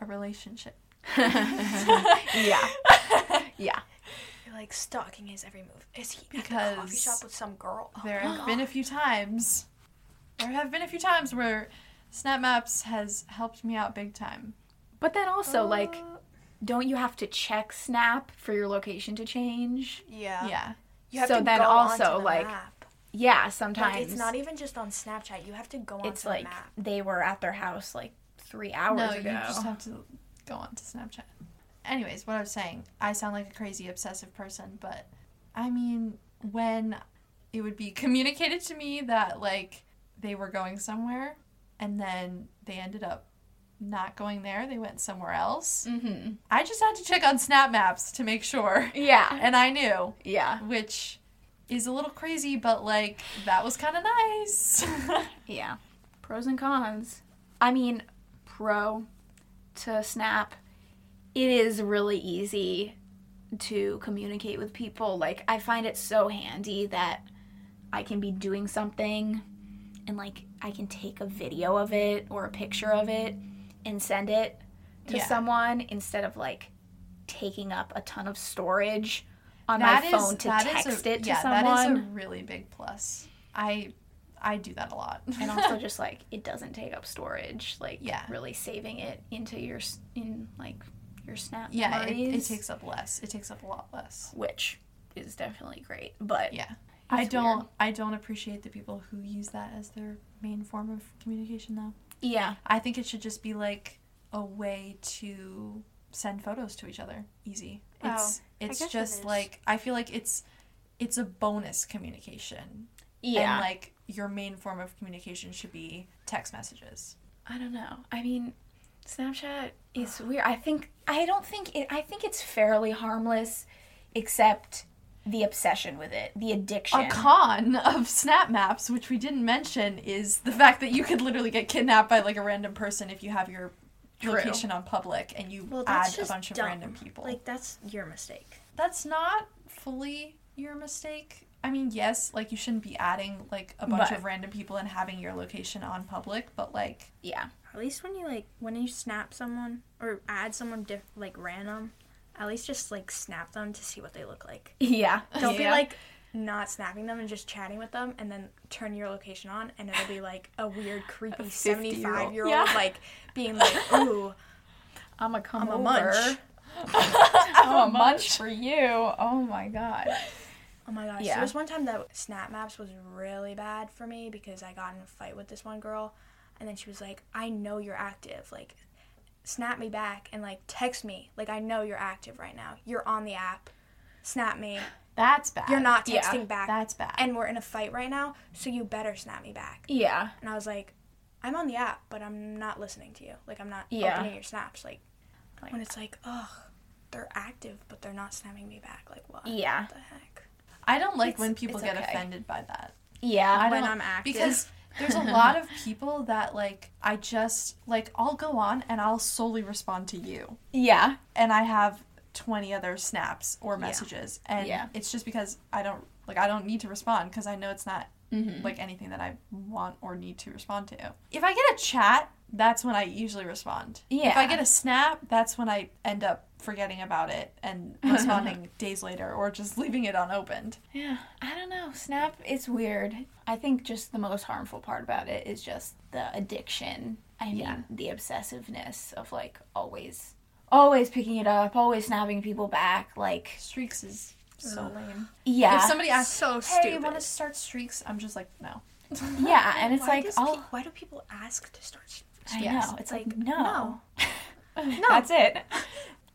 a relationship. yeah. yeah. You're like stalking his every move. Is he at the coffee shop with some girl? Oh There my have been a few times. There have been a few times where Snap Maps has helped me out big time. But then also God. like don't you have to check Snap for your location to change? yeah. Yeah. You have So to then go also, onto the like, map. Yeah, sometimes Like, it's not even just on Snapchat. You have to go on it's the like map. they were at their house like 3 hours no, ago. you just have to go on to Snapchat. Anyways, what I was saying, I sound like a crazy obsessive person, but I mean, when it would be communicated to me that like they were going somewhere and then they ended up not going there, they went somewhere else. mhm. I just had to check on Snap Maps to make sure. Yeah. And I knew, Yeah. which is a little crazy, but like that was kind of nice. Yeah. Pros and cons. I mean, pro to Snap, it is really easy to communicate with people. Like I find it so handy that I can be doing something and like I can take a video of it or a picture of it and send it to Yeah. someone instead of like taking up a ton of storage on That my is- phone to text a, it to yeah, someone. that is a really big plus. I I do that a lot. and also just like it doesn't take up storage like Yeah. really saving it into your in like your snap yeah, it, it takes up less. It takes up a lot less. which is definitely great but Yeah. I don't weird. I don't appreciate the people who use that as their main form of communication though. yeah I think it should just be like a way to send photos to each other. Easy. Oh, It's I it's it just like I feel like it's it's a bonus communication. yeah And like your main form of communication should be text messages. i don't know i mean snapchat is weird i think i don't think it i think it's fairly harmless except the obsession with it the addiction A con of Snap Maps, which we didn't mention, is the fact that you could literally get kidnapped by like a random person if you have your True. location on public and you Well, add a just bunch of dumb. random people. Like that's your mistake. that's not fully your mistake. I mean, yes, like you shouldn't be adding like a bunch But- of random people and having your location on public, but like yeah At least when you like when you snap someone or add someone diff- like random, at least just like snap them to see what they look like. yeah Don't be like not snapping them and just chatting with them and then turn your location on and it'll be like a weird creepy 50-year-old. 75 year old Yeah. like being like ooh i'm a come I'm a over. munch. i'm a munch for you oh my god oh my gosh Yeah. there was one time that snap maps was really bad for me because i got in a fight with this one girl and then she was like i know you're active like snap me back and like text me like i know you're active right now you're on the app snap me that's bad. you're not Yeah, texting back That's bad. and we're in a fight right now so you better snap me back yeah And I was like, I'm on the app, but I'm not listening to you. Like, I'm not Yeah. opening your snaps. Like, Like- when it's like, ugh, they're active, but they're not snapping me back. Like, what yeah the heck? I don't like It's- when people get okay. offended by that. yeah I When don't I'm active. because there's a lot of people that like I just like I'll go on and I'll solely respond to you. yeah and I have 20 other snaps or messages and Yeah. it's just because I don't like I don't need to respond because I know it's not Mhm. like anything that I want or need to respond to. If I get a chat, that's when I usually respond. Yeah. If I get a snap, that's when I end up forgetting about it and responding days later or just leaving it unopened. Yeah, I don't know. Snap is weird. I think just the most harmful part about it is just the addiction. I mean, Yeah. the obsessiveness of like always, always picking it up, always snapping people back. Like, Streaks is so Ugh. lame. yeah, If somebody asks, so "Hey, stupid. you want to start streaks?" I'm just like, "No." yeah, and it's Why like, does oh, pe- why do people ask to start? I yes. know. It's like, Like, no, no. that's it.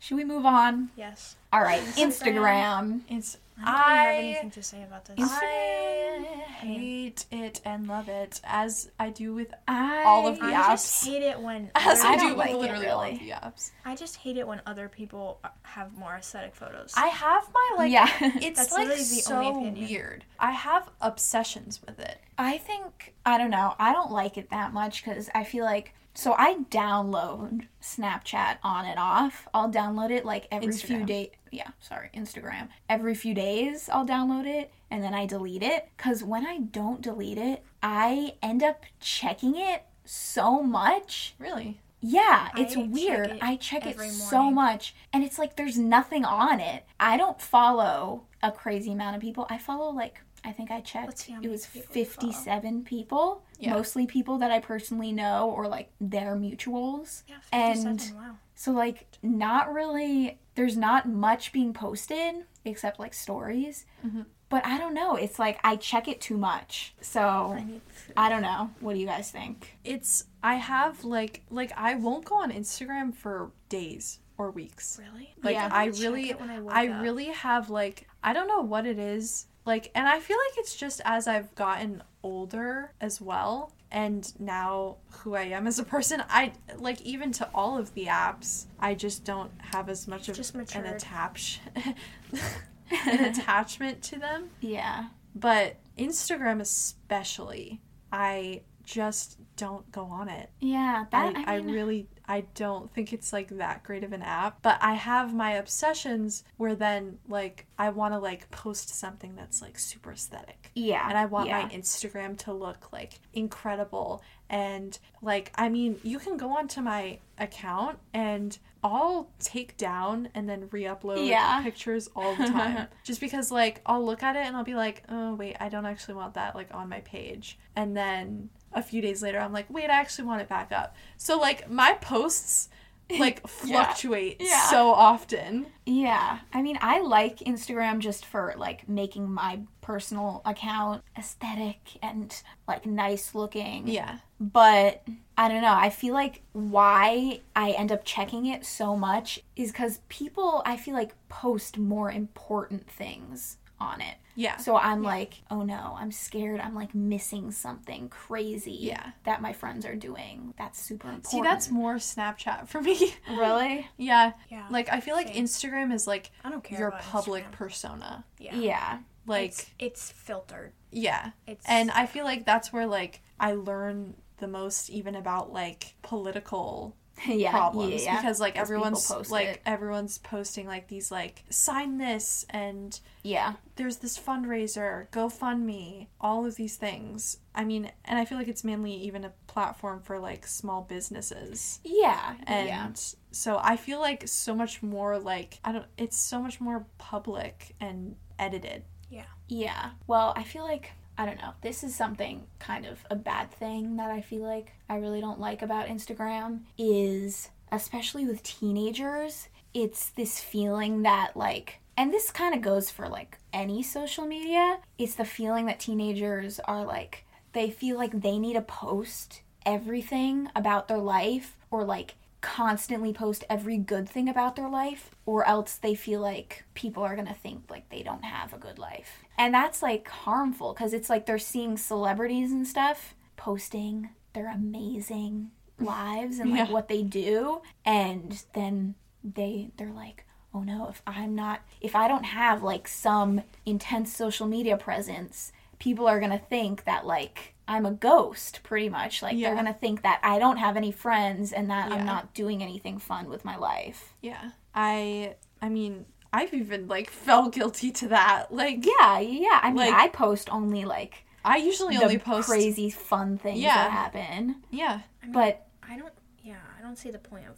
Should we move on? Yes. All right, Instagram. Instagram. It's I don't really have anything to say about this. I hate it and love it as I do with I, All of the I apps. just hate it when as I, I do don't with like it, literally all really. of the apps. I just hate it when other people have more aesthetic photos. I have my like yeah. it's That's like the so only opinion. weird. I have obsessions with it. I think I don't know. I don't like it that much because I feel like so I download Snapchat on and off. I'll download it like every few days. Yeah, sorry, Instagram. Every few days I'll download it and then I delete it because when I don't delete it, I end up checking it so much. Really? Yeah, it's I check weird. it I check it so morning. much and it's like there's nothing on it. I don't follow a crazy amount of people. I follow like I think I checked Let's see how it was people you follow. 57 people, Yeah. mostly people that I personally know or like their mutuals. yeah, and- 57, wow. So like not really there's not much being posted except like stories. Mhm. But I don't know. It's like I check it too much. So I. I don't know. What do you guys think? It's I have like like I won't go on Instagram for days or weeks. Really? Like Yeah. I check really I I really have like I don't know what it is. Like and I feel like it's just as I've gotten older as well and now who I am as a person, I like even to all of the apps, I just don't have as much of Just an attach an attachment to them. Yeah. But Instagram especially, I just don't go on it. Yeah, that I, I, I really I don't think it's like that great of an app. But I have my obsessions where then like I want to like post something that's like super aesthetic. Yeah. And I want yeah. my Instagram to look like incredible. And like, I mean, you can go onto my account and I'll take down and then re upload Yeah. pictures all the time. Just because, like, I'll look at it and I'll be like, oh, wait, I don't actually want that, like, on my page. And then a few days later, I'm like, wait, I actually want it back up. So, like, my posts, like, fluctuate Yeah. so often. Yeah. I mean, I like Instagram just for like making my personal account aesthetic and like nice looking. Yeah. But I don't know. I feel like why I end up checking it so much is because people, I feel like, post more important things on it. Yeah. So I'm like, oh no, I'm scared. I'm like missing something crazy Yeah. that my friends are doing. That's super important. See, that's more Snapchat for me. really, yeah. Yeah. Like, I feel like Same. Instagram is like I don't care your public Instagram. persona. Yeah. yeah, Like, it's, it's filtered. yeah. It's And I feel like that's where like I learn the most even about like political yeah, problems yeah, because like everyone's like it. everyone's posting like these like sign this and yeah, there's this fundraiser, GoFundMe, all of these things. I mean, and I feel like it's mainly even a platform for like small businesses. yeah, And yeah. so I feel like so much more like I don't it's so much more public and edited. Yeah. Yeah. Well, I feel like I don't know. This is something kind of a bad thing that I feel like I really don't like about Instagram is especially with teenagers, it's this feeling that like and this kind of goes for like any social media. It's the feeling that teenagers are like they feel like they need to post everything about their life or like constantly post every good thing about their life or else they feel like people are going to think like they don't have a good life. And that's like harmful cuz it's like they're seeing celebrities and stuff posting their amazing lives and like Yeah. what they do and then they they're like oh no if i'm not if i don't have like some intense social media presence people are gonna think that like i'm a ghost pretty much like Yeah. they're gonna think that i don't have any friends and that Yeah. i'm not doing anything fun with my life Yeah. I I mean, I've even like fell guilty to that. Like yeah yeah i mean Like- i post only like I usually the only post crazy fun things Yeah. that happen Yeah. I mean, but I don't. Yeah, I don't see the point of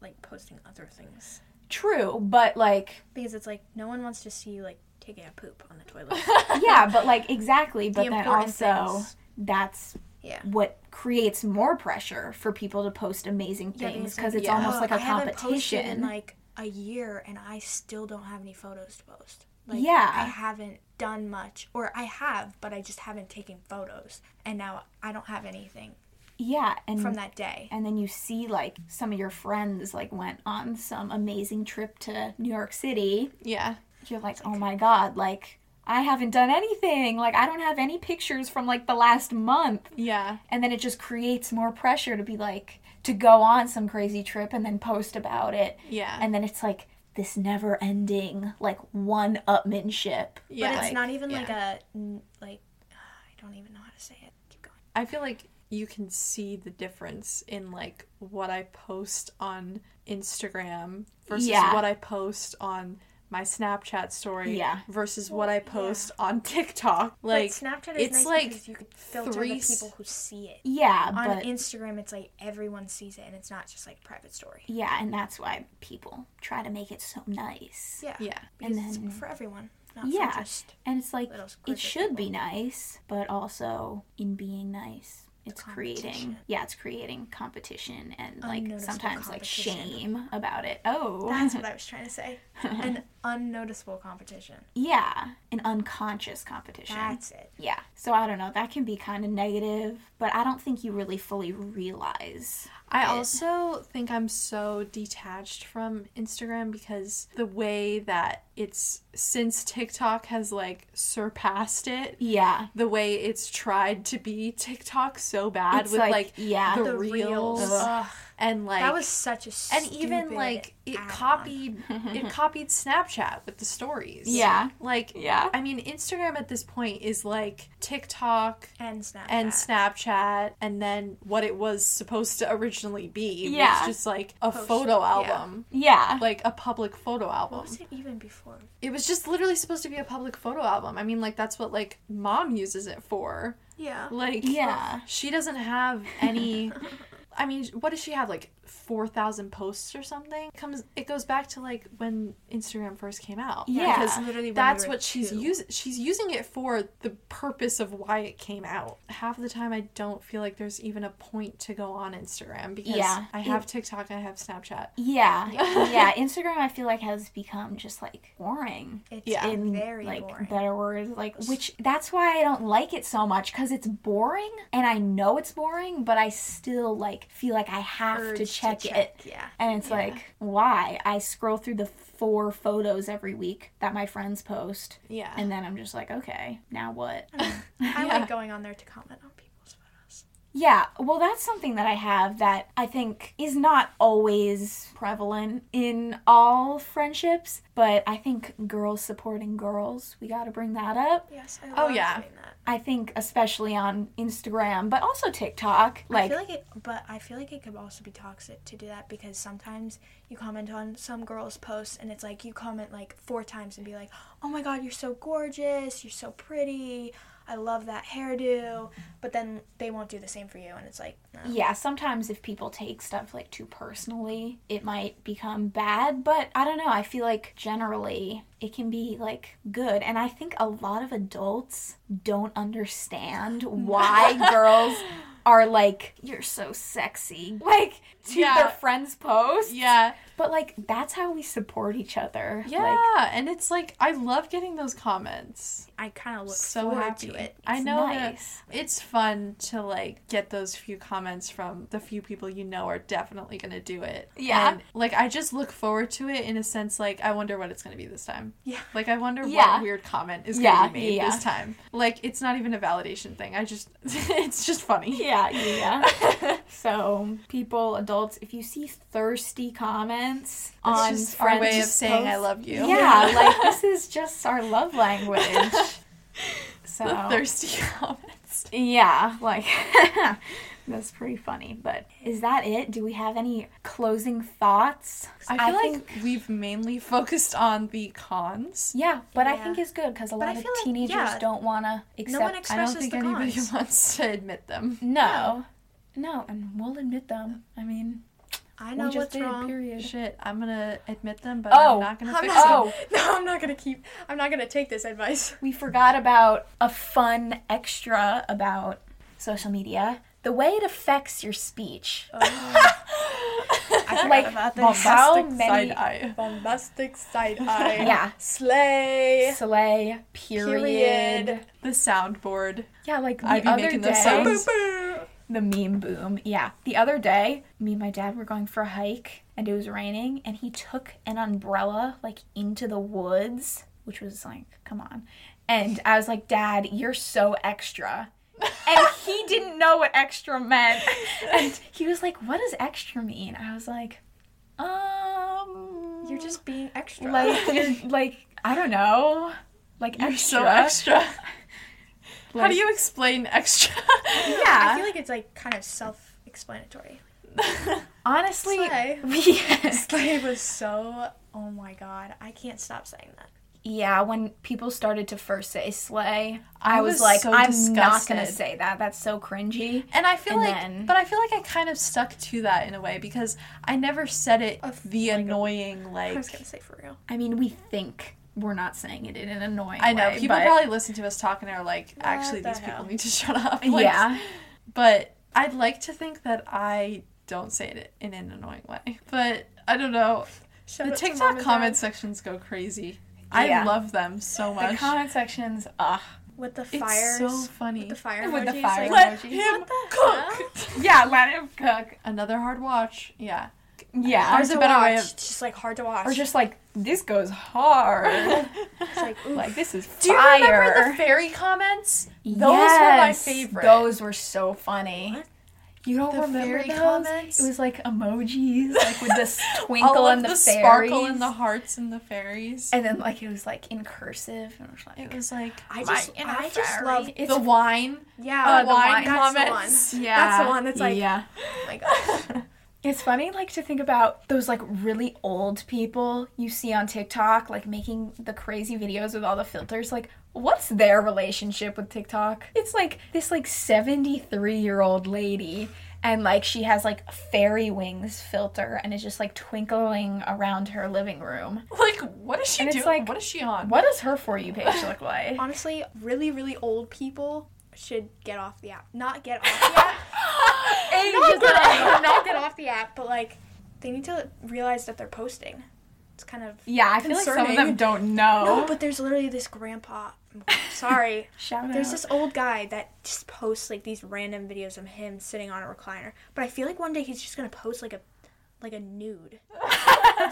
like posting other things true but like because it's like no one wants to see you like taking a poop on the toilet. yeah but like exactly but The then also things. That's Yeah. what creates more pressure for people to post amazing things because, because like, it's yeah. almost Oh, like a I haven't posted competition. in like a year and I still don't have any photos to post. Like, Yeah. I haven't done much, or I have, but I just haven't taken photos, and now I don't have anything yeah, and from that day. and then you see like some of your friends like went on some amazing trip to New York City. Yeah. You're like, oh my god, like I haven't done anything. Like I don't have any pictures from like the last month. Yeah. And then it just creates more pressure to be like to go on some crazy trip and then post about it. Yeah. And then it's like this never ending like one upmanship. yeah. but it's like, not even like a, like I don't even know how to say it. Keep going. I feel like you can see the difference in like what I post on Instagram versus Yeah. what I post on my Snapchat story Yeah. versus what I post on TikTok. Like but Snapchat is it's nice like because you could filter three the people who see it. Yeah, On but Instagram, it's like everyone sees it, and it's not just like private story. yeah, and that's why people try to make it so nice. Yeah, yeah. because And it's then- for everyone, not Yeah. just And it's like it group of should be nice, but also in being nice, it's creating yeah, it's creating competition and like sometimes like shame about it. Oh, That's what I was trying to say. An unnoticeable competition. yeah, an unconscious competition. That's it. Yeah. So I don't know. That can be kind of negative, but I don't think you really fully realize. I it. also think I'm so detached from Instagram because the way that it's since TikTok has like surpassed it, Yeah. the way it's tried to be TikTok so bad It's with like, like, yeah. the, The reels. reels. And like that was such a and even like it add-on. copied it copied Snapchat with the stories. Yeah. Like Yeah. I mean Instagram at this point is like TikTok and Snapchat and Snapchat and then what it was supposed to originally be Yeah. was just like a Poster, photo yeah. album. Yeah. Like a public photo album. What was it even before? It was just literally supposed to be a public photo album. I mean like that's what like mom uses it for. Yeah. Like Yeah. she doesn't have any I mean, what does she have? Like four thousand posts or something? Comes it goes back to like when Instagram first came out. Yeah. because Literally when we that's were what she's using. She's using it for the purpose of why it came out. Half the time, I don't feel like there's even a point to go on Instagram because Yeah. I have TikTok, I have Snapchat. Yeah. Yeah. Instagram I feel like has become just like boring. It's Yeah. in very like boring. better words like which that's why i don't like it so much because it's boring and i know it's boring but i still like feel like i have Urge to to check, check, it yeah. and it's Yeah. like why i scroll through the four photos every week that my friends post Yeah, and then i'm just like okay now what I Yeah. like going on there to comment on. Yeah, well, that's something that I have that I think is not always prevalent in all friendships, but I think girls supporting girls, we gotta bring that up. Yes, I Oh, love yeah. doing that. I think, especially on Instagram, but also TikTok. I Like, feel like it, but I feel like it could also be toxic to do that because sometimes you comment on some girls' posts and it's like you comment like four times and be like, "Oh my god, you're so gorgeous, you're so pretty, I love that hairdo," but then they won't do the same for you, and it's like, no. yeah, sometimes if people take stuff like too personally, it might become bad, but I don't know. I feel like generally it can be like good. And I think a lot of adults don't understand why girls are like, you're so sexy. Like, to Yeah. their friends' posts. yeah, But like, that's how we support each other. yeah. Like, and it's like I love getting those comments. I kind of look so forward happy. to it. I know nice. it's fun to like get those few comments from the few people you know are definitely gonna do it. Yeah. And, like I just look forward to it in a sense like I wonder what it's gonna be this time. Yeah. Like I wonder Yeah. what weird comment is Yeah, gonna be made yeah. this time. Like it's not even a validation thing. I just it's just funny. Yeah, yeah. so, people, adults, if you see thirsty comments It's on just our way of friends' saying I love you. Yeah, like this is just our love language. So the thirsty comments. yeah, like that's pretty funny. But is that it? Do we have any closing thoughts? I feel think- like we've mainly focused on the cons. yeah, but I think it's good because a But lot of feel like- teenagers yeah. don't want to accept. No one I don't Expresses think the anybody cons. wants to admit them. no, no, and we'll admit them. I mean, I we know just what's did. wrong. Period. Shit, I'm gonna admit them, but Oh, I'm not gonna I'm fix not- them. Oh, No, I'm not gonna keep. I'm not gonna take this advice. we forgot about a fun extra about social media. The way it affects your speech. Oh. I forgot Like, about this. how Bombastic many- side eye. Bombastic side eye. Yeah. Slay. Slay. Period. Period. The soundboard. Yeah, like the I'd be other making day, those sounds. The meme boom. Yeah, the other day, me and my dad were going for a hike, and it was raining, and he took an umbrella like into the woods, which was like, come on. And I was like, Dad, you're so extra. and he didn't know what extra meant. And he was like, What does extra mean? I was like, Um You're just being extra. like you're like I don't know. Like You're extra. so extra. How do you explain extra? Yeah. I feel like it's like kind of self-explanatory. Honestly, Slay. yeah. Slay was so. Oh my god, I can't stop saying that. yeah, when people started to first say slay, I, I was, was like, so I'm not gonna say that. That's so cringy. And I feel And like, then- but I feel like I kind of stuck to that in a way because I never said it Of, the like, a- annoying I like. was gonna say for real. I mean, we think we're not saying it in an annoying way. I know way, people but- probably listen to us talking and are like, actually, the these people need to shut up. Like, yeah. But I'd like to think that I don't say it in an annoying way. But I don't know. Shout the out to Mom TikTok comment Dad. sections go crazy. Yeah. I love them so much. The comment sections, ugh. with the it's so funny. With the fire With the fire like, emoji. Let him What cook. Yeah, let him cook. Another hard watch. Yeah. Yeah. hard to a better watch. of- just like hard to watch. Or just like, this goes hard. it's like, like, this is Do you remember the fairy comments? Those were my favorite. Those were so funny. What? You don't The remember fairy those? comments? It was like emojis, like with this twinkle and the, the fairies. sparkle and the hearts and the fairies. and then like it was like in cursive and it was like it was like I just, inner I just love. It's uh, the wine. Yeah, the wine that's comments. the one. yeah, That's the one that's like, yeah. oh my gosh. It's funny, like, to think about those, like, really old people you see on TikTok, like, making the crazy videos with all the filters. Like, what's their relationship with TikTok? It's like this, like, 73 year old lady, and, like, she has, like, fairy wings filter and is just, like, twinkling around her living room. Like, what is she And it's doing? like- what is she on? What does her For You page look like? Honestly, really, really old people should get off the app. Not get off the app. not, get off, not get off the app, but like they need to realize that they're posting. It's kind of Yeah, I feel like some of them don't know. no, but there's literally this grandpa. Sorry, Shout there's out. this old guy that just posts like these random videos of him sitting on a recliner. But I feel like one day he's just gonna post like a like a nude,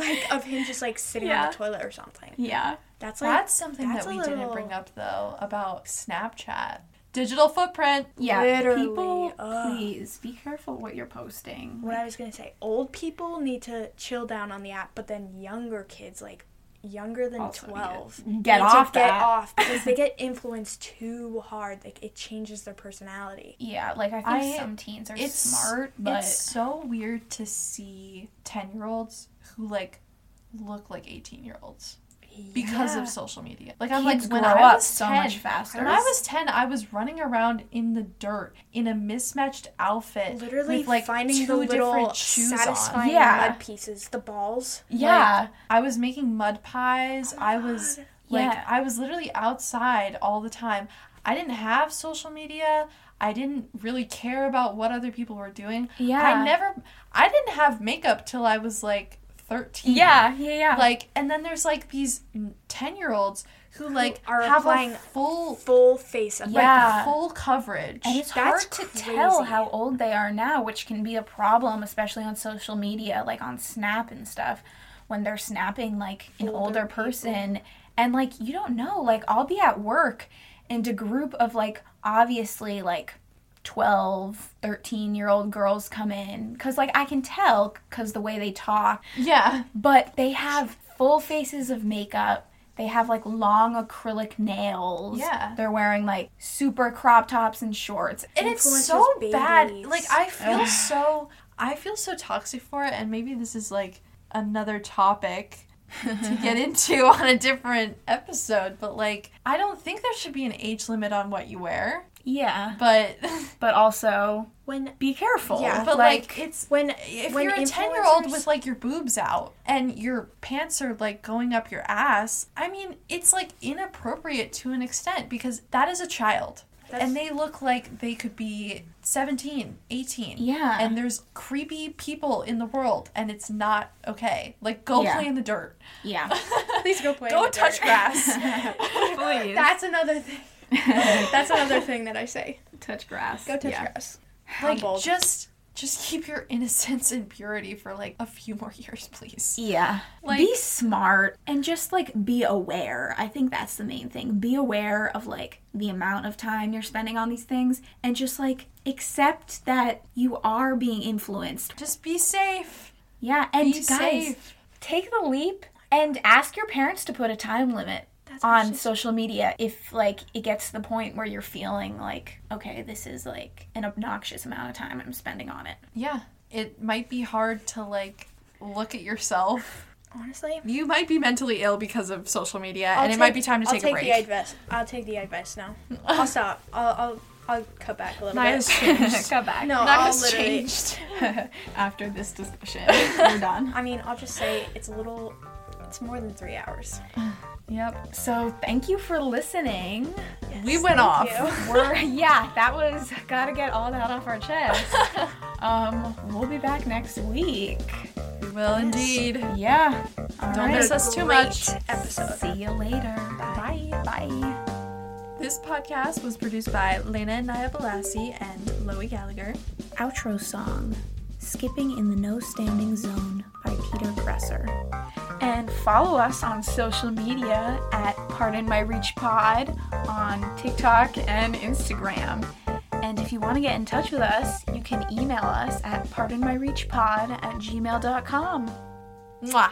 like of him just like sitting on the toilet or something. yeah. That's like That's something that's that we a didn't bring up though about Snapchat. Digital footprint. Yeah. Literally, People, ugh. please be careful what you're posting. what I was gonna say, old people need to chill down on the app, but then younger kids, like younger than Also need twelve, get need off to get that. off because they get influenced too hard. Like it changes their personality. Yeah, like I think I- some teens are It's smart, but It's so weird to see ten year olds who like look like eighteen year olds because Yeah. of social media. Like I'm kids like when I up was so 10, much faster. When I was ten, I was running around in the dirt in a mismatched outfit, Literally with like finding two the little different shoes on. satisfying Yeah. mud pieces, the balls. yeah, I was making mud pies. Oh I was God. like Yeah. I was literally outside all the time. I didn't have social media. I didn't really care about what other people were doing. Yeah. I never I didn't have makeup till I was like 13. yeah, yeah, yeah. Like and then there's like these 10-year-olds who like are have applying a full Full face of Yeah. like full coverage. and it's That's hard to tell how old they are now, which can be a problem, especially on social media, like on Snap and stuff, when they're snapping like an Older older people. person. And like, you don't know. Like, I'll be at work and a group of like, obviously, like, 12, 13 year old girls come in. Because, like, I can tell because the way they talk. yeah. But they have full faces of makeup. They have like long acrylic nails. Yeah. They're wearing like super crop tops and shorts. and it's so bad like i feel Ugh. so i feel so toxic for it and maybe this is like another topic to get into on a different episode but like i don't think there should be an age limit on what you wear Yeah. but But also when be careful. Yeah, but like, it's when if when you're a 10 year old with like your boobs out and your pants are like going up your ass i mean it's like inappropriate to an extent because that is a child That's- and they look like they could be 17 18 Yeah. and there's creepy people in the world and it's not okay like go Yeah. play in the dirt yeah. please go play. in go the touch dirt. grass Please. That's another thing. That's another thing that I say. touch grass. Go touch yeah. grass. like Humbled. just just keep your innocence and purity for like a few more years please Yeah. Like- be smart and just like be aware. I think that's the main thing. Be aware of like the amount of time you're spending on these things and just like accept that you are being influenced. just be safe Yeah, and be guys, safe take the leap and ask your parents to put a time limit That's on actually- social media if like it gets to the point where you're feeling like okay this is like an obnoxious amount of time i'm spending on it Yeah, it might be hard to like look at yourself. Honestly, You might be mentally ill because of social media, I'll and it might be time to I'll take, take a break. the advice. I'll take the advice now. I'll stop. I'll I'll, I'll cut back a little Naya's bit. changed. come back No, Naya's I'll literally. changed. after this discussion we're done I mean, I'll just say it's a little. It's more than three hours. Yep. so thank you for listening We went thank off. you. we're yeah that was gotta get all that off our chest um we'll be back next week We will indeed. yeah All Don't right. miss us too much. Episode. see you later Bye. bye bye This podcast was produced by Lena and Naya Balassi and Loie Gallagher. outro song Skipping in the No Standing Zone by Peter Gresser. And follow us on social media at Pardon My Reach Pod on TikTok and Instagram. And if you want to get in touch with us, you can email us at pardonmyreachpod at gmail.com. Mwah.